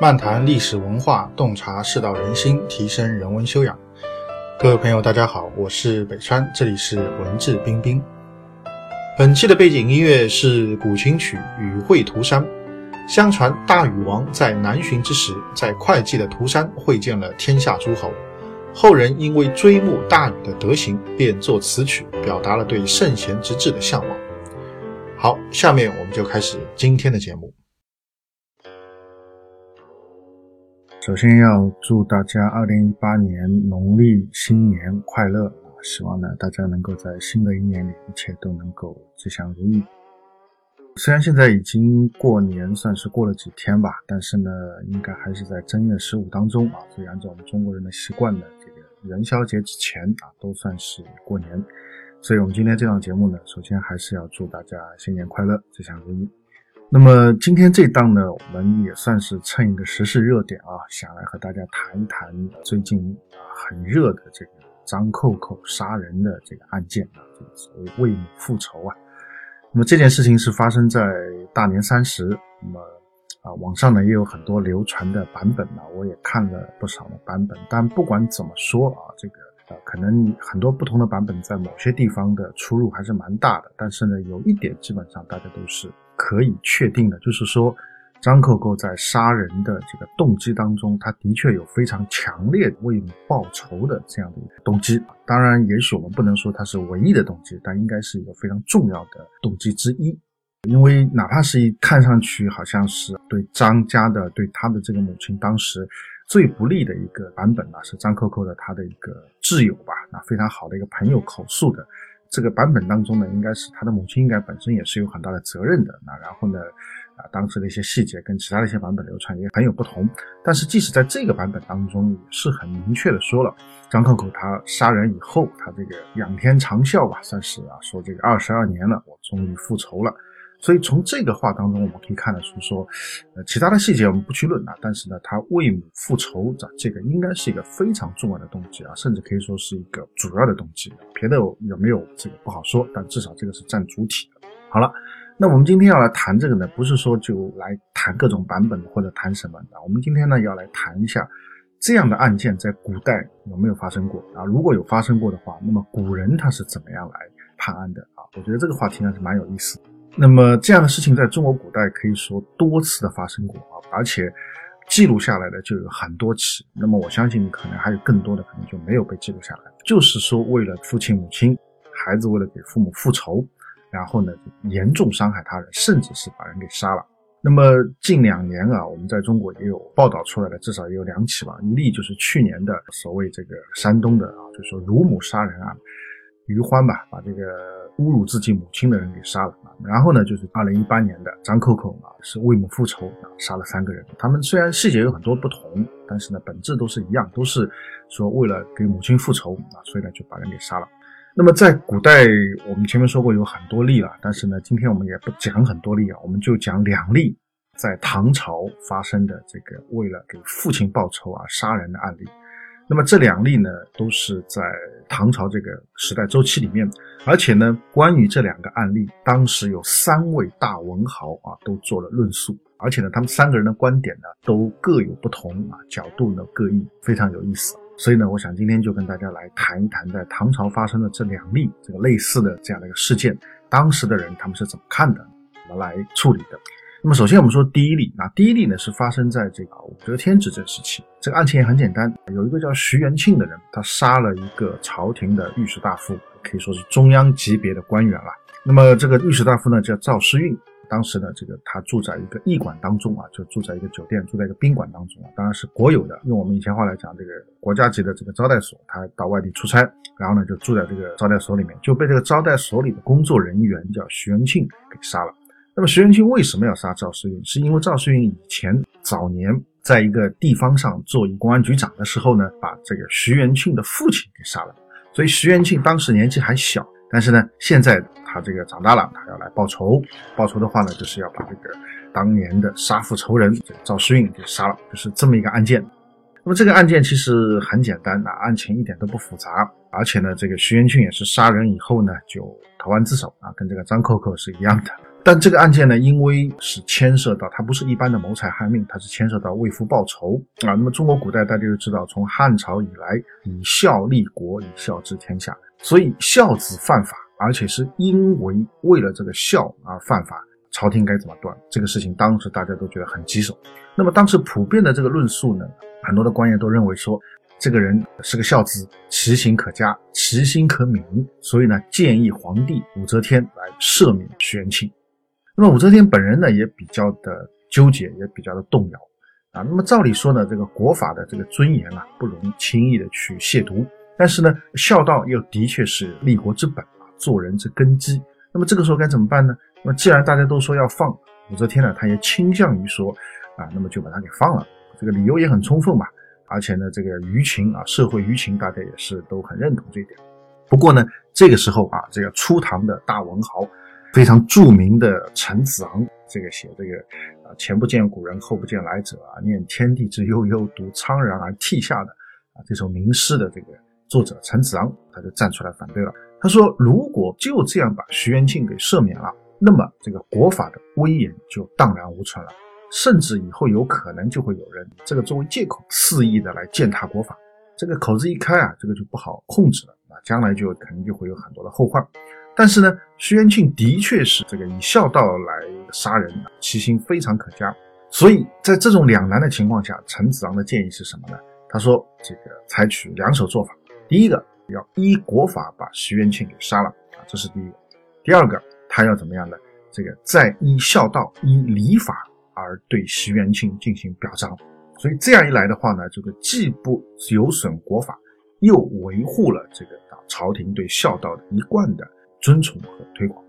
漫谈历史文化，洞察世道人心，提升人文修养。各位朋友，大家好，我是北川，这里是文质彬彬。本期的背景音乐是古琴曲《与会涂山》。相传大禹王在南巡之时，在会稽的涂山会见了天下诸侯。后人因为追慕大禹的德行，便作此曲，表达了对圣贤之治的向往。好，下面我们就开始今天的节目。首先要祝大家二零一八年农历新年快乐啊！希望呢大家能够在新的一年里，一切都能够吉祥如意。虽然现在已经过年，算是过了几天吧，但是呢，应该还是在正月十五当中啊。所以按照我们中国人的习惯呢，这个元宵节之前啊，都算是过年。所以我们今天这档节目呢，首先还是要祝大家新年快乐，吉祥如意。那么今天这档呢，我们也算是蹭一个时事热点啊，想来和大家谈一谈最近啊很热的这个张扣扣杀人的这个案件啊，这个所谓为母复仇啊。那么这件事情是发生在大年三十，那么啊，网上呢也有很多流传的版本呢，我也看了不少的版本。但不管怎么说啊，这个呃，可能很多不同的版本在某些地方的出入还是蛮大的。但是呢，有一点基本上大家都是可以确定的，就是说。张扣扣在杀人的这个动机当中，他的确有非常强烈为母报仇的这样的一个动机。当然，也许我们不能说他是唯一的动机，但应该是一个非常重要的动机之一。因为哪怕是一看上去好像是对张家的、对他的这个母亲当时最不利的一个版本呢，是张扣扣的他的一个挚友吧，那非常好的一个朋友口述的这个版本当中呢，应该是他的母亲应该本身也是有很大的责任的。那然后呢？啊，当时的一些细节跟其他的一些版本流传也很有不同，但是即使在这个版本当中，也是很明确的说了，张扣扣他杀人以后，他这个仰天长啸吧，算是啊，说这个二十二年了，我终于复仇了。所以从这个话当中，我们可以看得出说，呃，其他的细节我们不去论啊，但是呢，他为母复仇这这个应该是一个非常重要的动机啊，甚至可以说是一个主要的动机。别的有没有这个不好说，但至少这个是占主体的。好了。那我们今天要来谈这个呢，不是说就来谈各种版本或者谈什么的。我们今天呢要来谈一下这样的案件在古代有没有发生过啊？如果有发生过的话，那么古人他是怎么样来判案的啊？我觉得这个话题呢是蛮有意思的。那么这样的事情在中国古代可以说多次的发生过啊，而且记录下来的就有很多起。那么我相信可能还有更多的可能就没有被记录下来。就是说为了父亲母亲，孩子为了给父母复仇。然后呢，严重伤害他人，甚至是把人给杀了。那么近两年啊，我们在中国也有报道出来的，至少也有两起吧。一例就是去年的所谓这个山东的啊，就是说乳母杀人案，于欢吧，把这个侮辱自己母亲的人给杀了。然后呢，就是二零一八年的张扣扣啊，是为母复仇啊，杀了三个人。他们虽然细节有很多不同，但是呢，本质都是一样，都是说为了给母亲复仇啊，所以呢就把人给杀了。那么在古代，我们前面说过有很多例了，但是呢，今天我们也不讲很多例啊，我们就讲两例在唐朝发生的这个为了给父亲报仇而杀人的案例。那么这两例呢，都是在唐朝这个时代周期里面，而且呢，关于这两个案例，当时有三位大文豪啊都做了论述，而且呢，他们三个人的观点呢都各有不同啊，角度呢各异，非常有意思。所以呢，我想今天就跟大家来谈一谈，在唐朝发生的这两例这个类似的这样的一个事件，当时的人他们是怎么看的，怎么来处理的。那么首先我们说第一例，那第一例呢是发生在这个武则天执政时期，这个案情也很简单，有一个叫徐元庆的人，他杀了一个朝廷的御史大夫，可以说是中央级别的官员了。那么这个御史大夫呢叫赵世运。当时呢，这个他住在一个驿馆当中啊，就住在一个酒店，住在一个宾馆当中啊，当然是国有的。用我们以前话来讲，这个国家级的这个招待所，他到外地出差，然后呢就住在这个招待所里面，就被这个招待所里的工作人员叫徐元庆给杀了。那么徐元庆为什么要杀赵世运？是因为赵世运以前早年在一个地方上做一公安局长的时候呢，把这个徐元庆的父亲给杀了。所以徐元庆当时年纪还小。但是呢，现在他这个长大了，他要来报仇。报仇的话呢，就是要把这个当年的杀父仇人这个赵世运给杀了，就是这么一个案件。那么这个案件其实很简单啊，案情一点都不复杂。而且呢，这个徐元庆也是杀人以后呢就投案自首啊，跟这个张扣扣是一样的。但这个案件呢，因为是牵涉到它不是一般的谋财害命，它是牵涉到为父报仇啊。那么中国古代大家就知道，从汉朝以来，以孝立国，以孝治天下，所以孝子犯法，而且是因为为了这个孝而犯法，朝廷该怎么断？这个事情当时大家都觉得很棘手。那么当时普遍的这个论述呢，很多的官员都认为说。这个人是个孝子，其行可嘉，其心可悯，所以呢，建议皇帝武则天来赦免玄庆。那么武则天本人呢，也比较的纠结，也比较的动摇啊。那么照理说呢，这个国法的这个尊严啊，不容轻易的去亵渎。但是呢，孝道又的确是立国之本啊，做人之根基。那么这个时候该怎么办呢？那么既然大家都说要放武则天呢，他也倾向于说啊，那么就把他给放了。这个理由也很充分嘛。而且呢，这个舆情啊，社会舆情，大家也是都很认同这一点。不过呢，这个时候啊，这个初唐的大文豪，非常著名的陈子昂，这个写这个啊，前不见古人，后不见来者啊，念天地之悠悠，独怆然而涕下的啊这首名诗的这个作者陈子昂，他就站出来反对了。他说，如果就这样把徐元庆给赦免了，那么这个国法的威严就荡然无存了。甚至以后有可能就会有人这个作为借口肆意的来践踏国法，这个口子一开啊，这个就不好控制了啊，将来就肯定就会有很多的后患。但是呢，徐元庆的确是这个以孝道来杀人，其心非常可嘉。所以在这种两难的情况下，陈子昂的建议是什么呢？他说：这个采取两手做法，第一个要依国法把徐元庆给杀了啊，这是第一；第二个，他要怎么样呢？这个再依孝道、依礼法。而对徐元庆进行表彰，所以这样一来的话呢，这个既不有损国法，又维护了这个朝廷对孝道的一贯的尊崇和推广。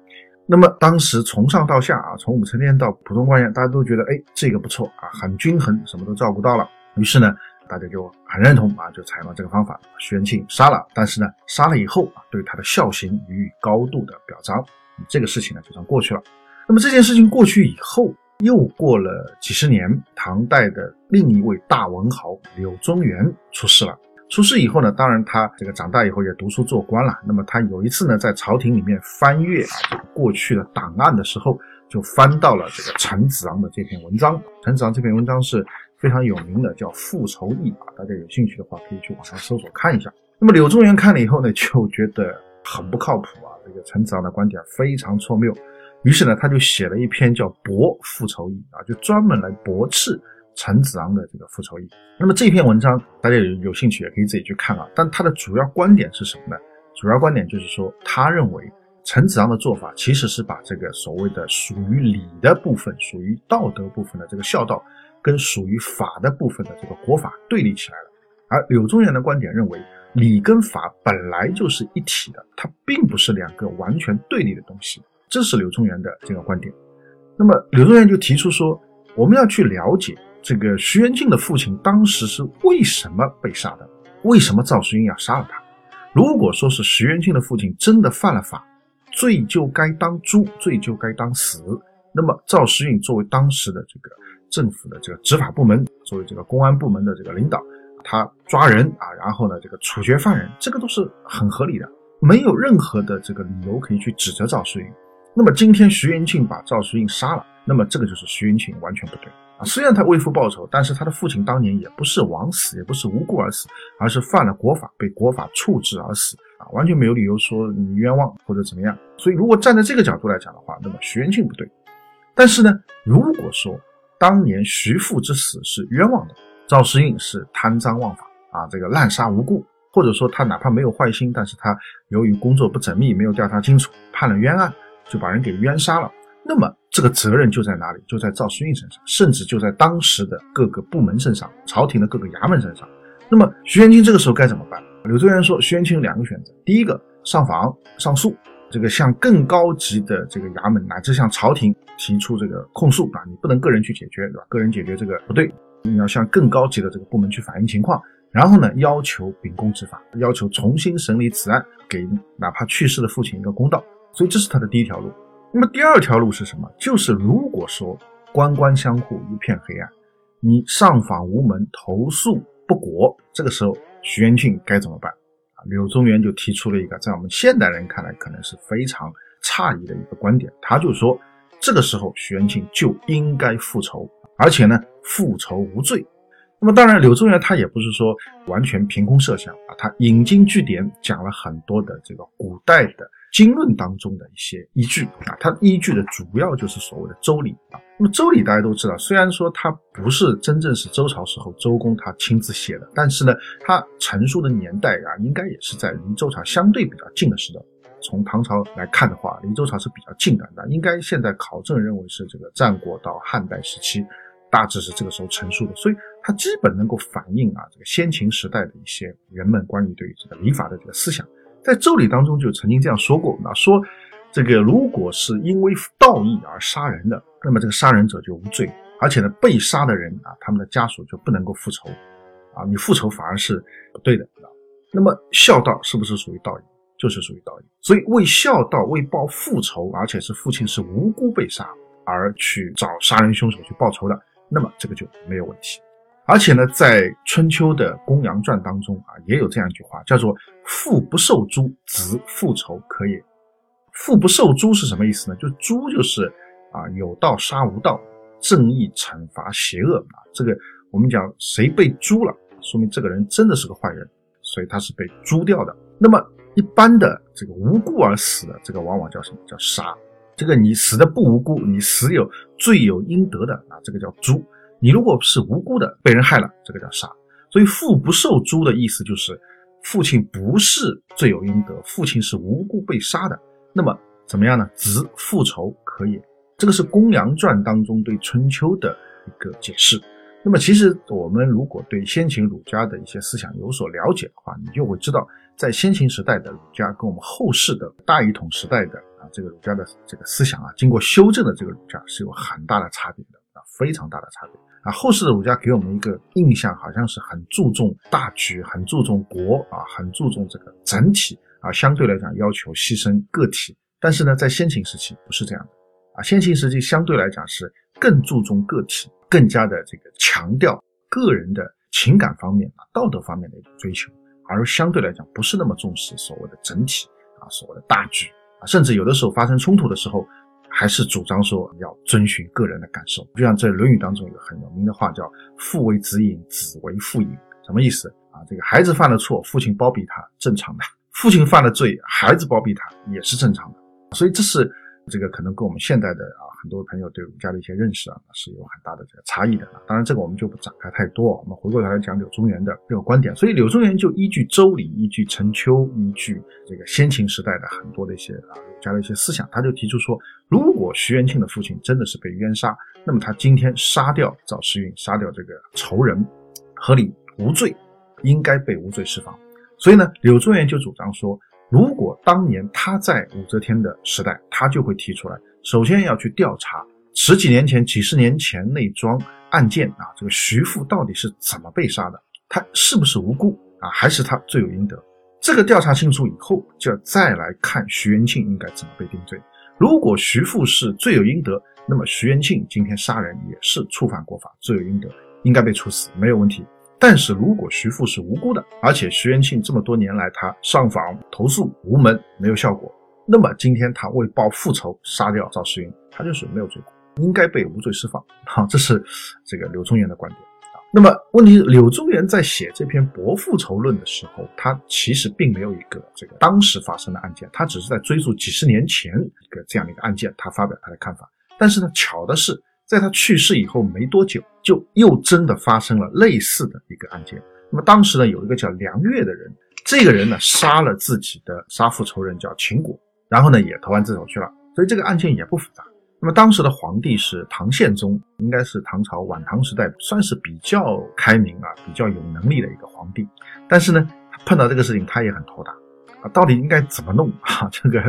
那么当时从上到下啊，从武则天到普通官员，大家都觉得哎，这个不错啊，很均衡，什么都照顾到了。于是呢，大家就很认同啊，就采用了这个方法，徐元庆杀了。但是呢，杀了以后啊，对他的孝行予以高度的表彰，这个事情呢就算过去了。那么这件事情过去以后。又过了几十年，唐代的另一位大文豪柳宗元出世了。出事以后呢，当然他这个长大以后也读书做官了。那么他有一次呢，在朝廷里面翻阅啊这个过去的档案的时候，就翻到了这个陈子昂的这篇文章。陈子昂这篇文章是非常有名的，叫《复仇记》啊。大家有兴趣的话，可以去网上搜索看一下。那么柳宗元看了以后呢，就觉得很不靠谱啊，这个陈子昂的观点非常错谬。于是呢，他就写了一篇叫《驳复仇议》啊，就专门来驳斥陈子昂的这个复仇意。那么这篇文章大家有有兴趣也可以自己去看啊。但他的主要观点是什么呢？主要观点就是说，他认为陈子昂的做法其实是把这个所谓的属于礼的部分、属于道德部分的这个孝道，跟属于法的部分的这个国法对立起来了。而柳宗元的观点认为，礼跟法本来就是一体的，它并不是两个完全对立的东西。这是柳宗元的这个观点，那么柳宗元就提出说，我们要去了解这个徐元庆的父亲当时是为什么被杀的，为什么赵世运要杀了他？如果说是徐元庆的父亲真的犯了法，罪就该当诛，罪就该当死。那么赵世运作为当时的这个政府的这个执法部门，作为这个公安部门的这个领导，他抓人啊，然后呢这个处决犯人，这个都是很合理的，没有任何的这个理由可以去指责赵世运。那么今天徐元庆把赵世运杀了，那么这个就是徐元庆完全不对虽然他为父报仇，但是他的父亲当年也不是枉死，也不是无故而死，而是犯了国法，被国法处置而死啊，完全没有理由说你冤枉或者怎么样。所以如果站在这个角度来讲的话，那么徐元庆不对。但是呢，如果说当年徐父之死是冤枉的，赵世胤是贪赃枉法啊，这个滥杀无辜，或者说他哪怕没有坏心，但是他由于工作不缜密，没有调查清楚，判了冤案。就把人给冤杀了，那么这个责任就在哪里？就在赵世运身上，甚至就在当时的各个部门身上，朝廷的各个衙门身上。那么徐元庆这个时候该怎么办？柳宗元说，徐元庆有两个选择：第一个，上访上诉，这个向更高级的这个衙门乃至向朝廷提出这个控诉啊，你不能个人去解决，对吧？个人解决这个不对，你要向更高级的这个部门去反映情况，然后呢，要求秉公执法，要求重新审理此案，给哪怕去世的父亲一个公道。所以这是他的第一条路。那么第二条路是什么？就是如果说官官相护，一片黑暗，你上访无门，投诉不果，这个时候徐元庆该怎么办？啊，柳宗元就提出了一个在我们现代人看来可能是非常诧异的一个观点，他就说，这个时候徐元庆就应该复仇，而且呢，复仇无罪。那么当然，柳宗元他也不是说完全凭空设想啊，他引经据典，讲了很多的这个古代的经论当中的一些依据啊，他依据的主要就是所谓的周礼啊。那么周礼大家都知道，虽然说它不是真正是周朝时候周公他亲自写的，但是呢，他成书的年代啊，应该也是在离周朝相对比较近的时代。从唐朝来看的话，离周朝是比较近的，那应该现在考证认为是这个战国到汉代时期。大致是这个时候成书的，所以它基本能够反映啊这个先秦时代的一些人们关于对于这个礼法的这个思想。在周礼当中就曾经这样说过，那说这个如果是因为道义而杀人的，那么这个杀人者就无罪，而且呢被杀的人啊他们的家属就不能够复仇，啊你复仇反而是不对的。那么孝道是不是属于道义？就是属于道义。所以为孝道为报复仇，而且是父亲是无辜被杀而去找杀人凶手去报仇的。那么这个就没有问题，而且呢，在春秋的《公羊传》当中啊，也有这样一句话，叫做“父不受诛，子复仇可也”。父不受诛是什么意思呢？就诛就是啊，有道杀无道，正义惩罚邪恶啊。这个我们讲谁被诛了，说明这个人真的是个坏人，所以他是被诛掉的。那么一般的这个无故而死的，这个往往叫什么叫杀？这个你死的不无辜，你死有罪有应得的啊，这个叫诛。你如果是无辜的被人害了，这个叫杀。所以父不受诛的意思就是父亲不是罪有应得，父亲是无辜被杀的。那么怎么样呢？子复仇可也。这个是《公羊传》当中对春秋的一个解释。那么其实我们如果对先秦儒家的一些思想有所了解的话，你就会知道，在先秦时代的儒家跟我们后世的大一统时代的。啊，这个儒家的这个思想啊，经过修正的这个儒家是有很大的差别的啊，非常大的差别啊。后世的儒家给我们一个印象，好像是很注重大局，很注重国啊，很注重这个整体啊，相对来讲要求牺牲个体。但是呢，在先秦时期不是这样的啊，先秦时期相对来讲是更注重个体，更加的这个强调个人的情感方面啊、道德方面的一种追求，而相对来讲不是那么重视所谓的整体啊，所谓的大局啊。甚至有的时候发生冲突的时候，还是主张说要遵循个人的感受。就像在《论语》当中有很有名的话，叫“父为子隐，子为父隐”。什么意思啊？这个孩子犯了错，父亲包庇他，正常的；父亲犯了罪，孩子包庇他，也是正常的。所以这是。这个可能跟我们现代的啊很多朋友对儒家的一些认识啊是有很大的这个差异的。当然，这个我们就不展开太多。我们回过头来讲柳宗元的这个观点。所以柳宗元就依据周礼，依据陈秋，依据这个先秦时代的很多的一些啊儒家的一些思想，他就提出说，如果徐元庆的父亲真的是被冤杀，那么他今天杀掉赵世运，杀掉这个仇人，合理无罪，应该被无罪释放。所以呢，柳宗元就主张说。如果当年他在武则天的时代，他就会提出来，首先要去调查十几年前、几十年前那桩案件啊，这个徐父到底是怎么被杀的？他是不是无辜啊？还是他罪有应得？这个调查清楚以后，就要再来看徐元庆应该怎么被定罪。如果徐父是罪有应得，那么徐元庆今天杀人也是触犯国法，罪有应得，应该被处死，没有问题。但是如果徐父是无辜的，而且徐元庆这么多年来他上访投诉无门没有效果，那么今天他为报复仇杀掉赵世英，他就是没有罪过，应该被无罪释放。好，这是这个柳宗元的观点啊。那么问题是柳宗元在写这篇《博复仇论》的时候，他其实并没有一个这个当时发生的案件，他只是在追溯几十年前一个这样的一个案件，他发表他的看法。但是呢，巧的是。在他去世以后没多久，就又真的发生了类似的一个案件。那么当时呢，有一个叫梁越的人，这个人呢杀了自己的杀父仇人叫秦国，然后呢也投案自首去了。所以这个案件也不复杂。那么当时的皇帝是唐宪宗，应该是唐朝晚唐时代算是比较开明啊、比较有能力的一个皇帝。但是呢，碰到这个事情他也很头大。啊，到底应该怎么弄 啊？这个，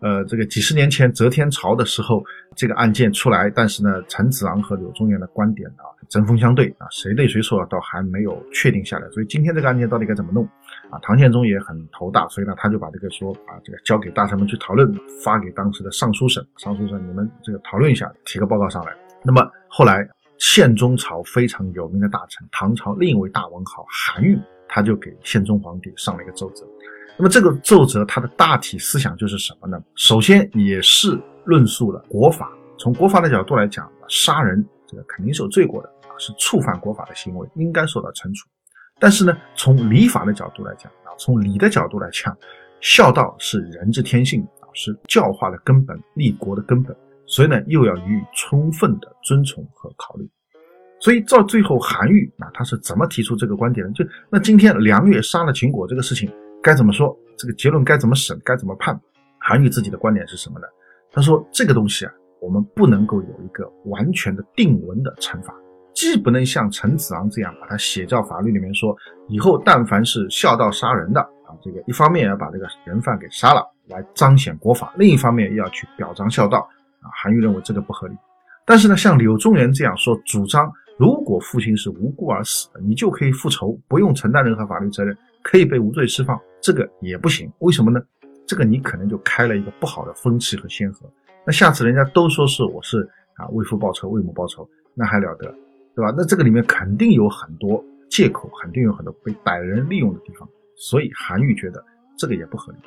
呃，这个几十年前择天朝的时候，这个案件出来，但是呢，陈子昂和柳宗元的观点啊针锋相对啊，谁对谁错倒还没有确定下来。所以今天这个案件到底该怎么弄啊？唐宪宗也很头大，所以呢，他就把这个说啊，这个交给大臣们去讨论，发给当时的尚书省，尚书省你们这个讨论一下，提个报告上来。那么后来宪宗朝非常有名的大臣，唐朝另一位大文豪韩愈，他就给宪宗皇帝上了一个奏折。那么这个奏折它的大体思想就是什么呢？首先也是论述了国法从国法的角度来讲，杀人这个肯定是有罪过的啊，是触犯国法的行为，应该受到惩处。但是呢，从礼法的角度来讲啊，从礼的角度来讲，孝道是人之天性啊，是教化的根本，立国的根本，所以呢，又要予以充分的尊崇和考虑。所以到最后，韩愈啊，他是怎么提出这个观点的？就那今天梁月杀了秦国这个事情该怎么说？这个结论该怎么审？该怎么判？韩愈自己的观点是什么呢？他说这个东西啊，我们不能够有一个完全的定文的惩罚，既不能像陈子昂这样把它写到法律里面说，以后但凡是孝道杀人的啊，这个一方面要把这个人犯给杀了来彰显国法，另一方面要去表彰孝道啊。韩愈认为这个不合理。但是呢，像柳宗元这样说主张。如果父亲是无故而死的，你就可以复仇，不用承担任何法律责任，可以被无罪释放。这个也不行，为什么呢？这个你可能就开了一个不好的风气和先河。那下次人家都说是我是啊为父报仇、为母报仇，那还了得，对吧？那这个里面肯定有很多借口，肯定有很多被歹人利用的地方。所以韩愈觉得这个也不合理。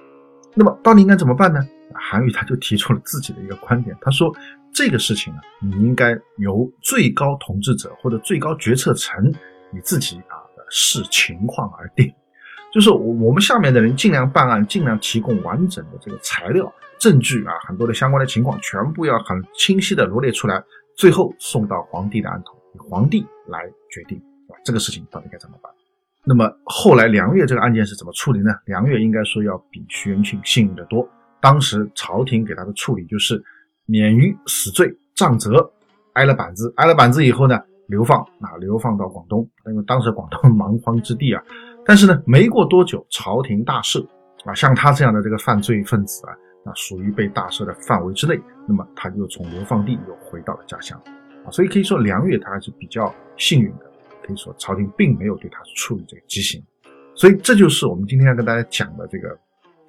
那么到底应该怎么办呢？韩愈他就提出了自己的一个观点，他说。这个事情呢，你应该由最高统治者或者最高决策层你自己啊视情况而定，就是我我们下面的人尽量办案，尽量提供完整的这个材料、证据啊，很多的相关的情况全部要很清晰的罗列出来，最后送到皇帝的案头，由皇帝来决定啊这个事情到底该怎么办。那么后来梁月这个案件是怎么处理呢？梁月应该说要比徐元庆幸运得多，当时朝廷给他的处理就是。免于死罪，杖责，挨了板子，挨了板子以后呢，流放啊，流放到广东，因为当时广东 蛮荒之地啊。但是呢，没过多久，朝廷大赦啊，像他这样的这个犯罪分子啊，那属于被大赦的范围之内，那么他就从流放地又回到了家乡啊。所以可以说，梁月他还是比较幸运的，可以说朝廷并没有对他处以这个极刑。所以这就是我们今天要跟大家讲的这个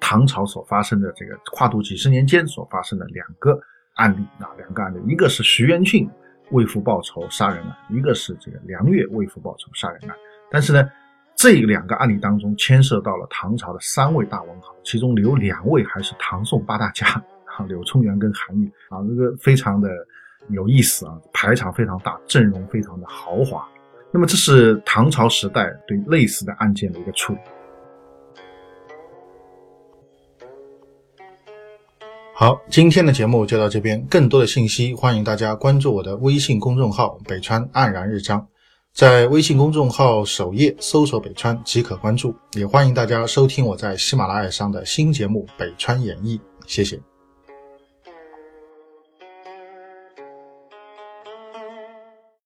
唐朝所发生的这个跨度几十年间所发生的两个。案例啊，两个案例，一个是徐元庆为父报仇杀人案，一个是这个梁越为父报仇杀人案。但是呢，这两个案例当中牵涉到了唐朝的三位大文豪，其中有两位还是唐宋八大家啊，柳宗元跟韩愈啊，这个非常的有意思啊，排场非常大，阵容非常的豪华。那么这是唐朝时代对类似的案件的一个处理。好，今天的节目就到这边。更多的信息，欢迎大家关注我的微信公众号“北川黯然日章”。在微信公众号首页搜索“北川”即可关注。也欢迎大家收听我在喜马拉雅上的新节目《北川演绎》。谢谢。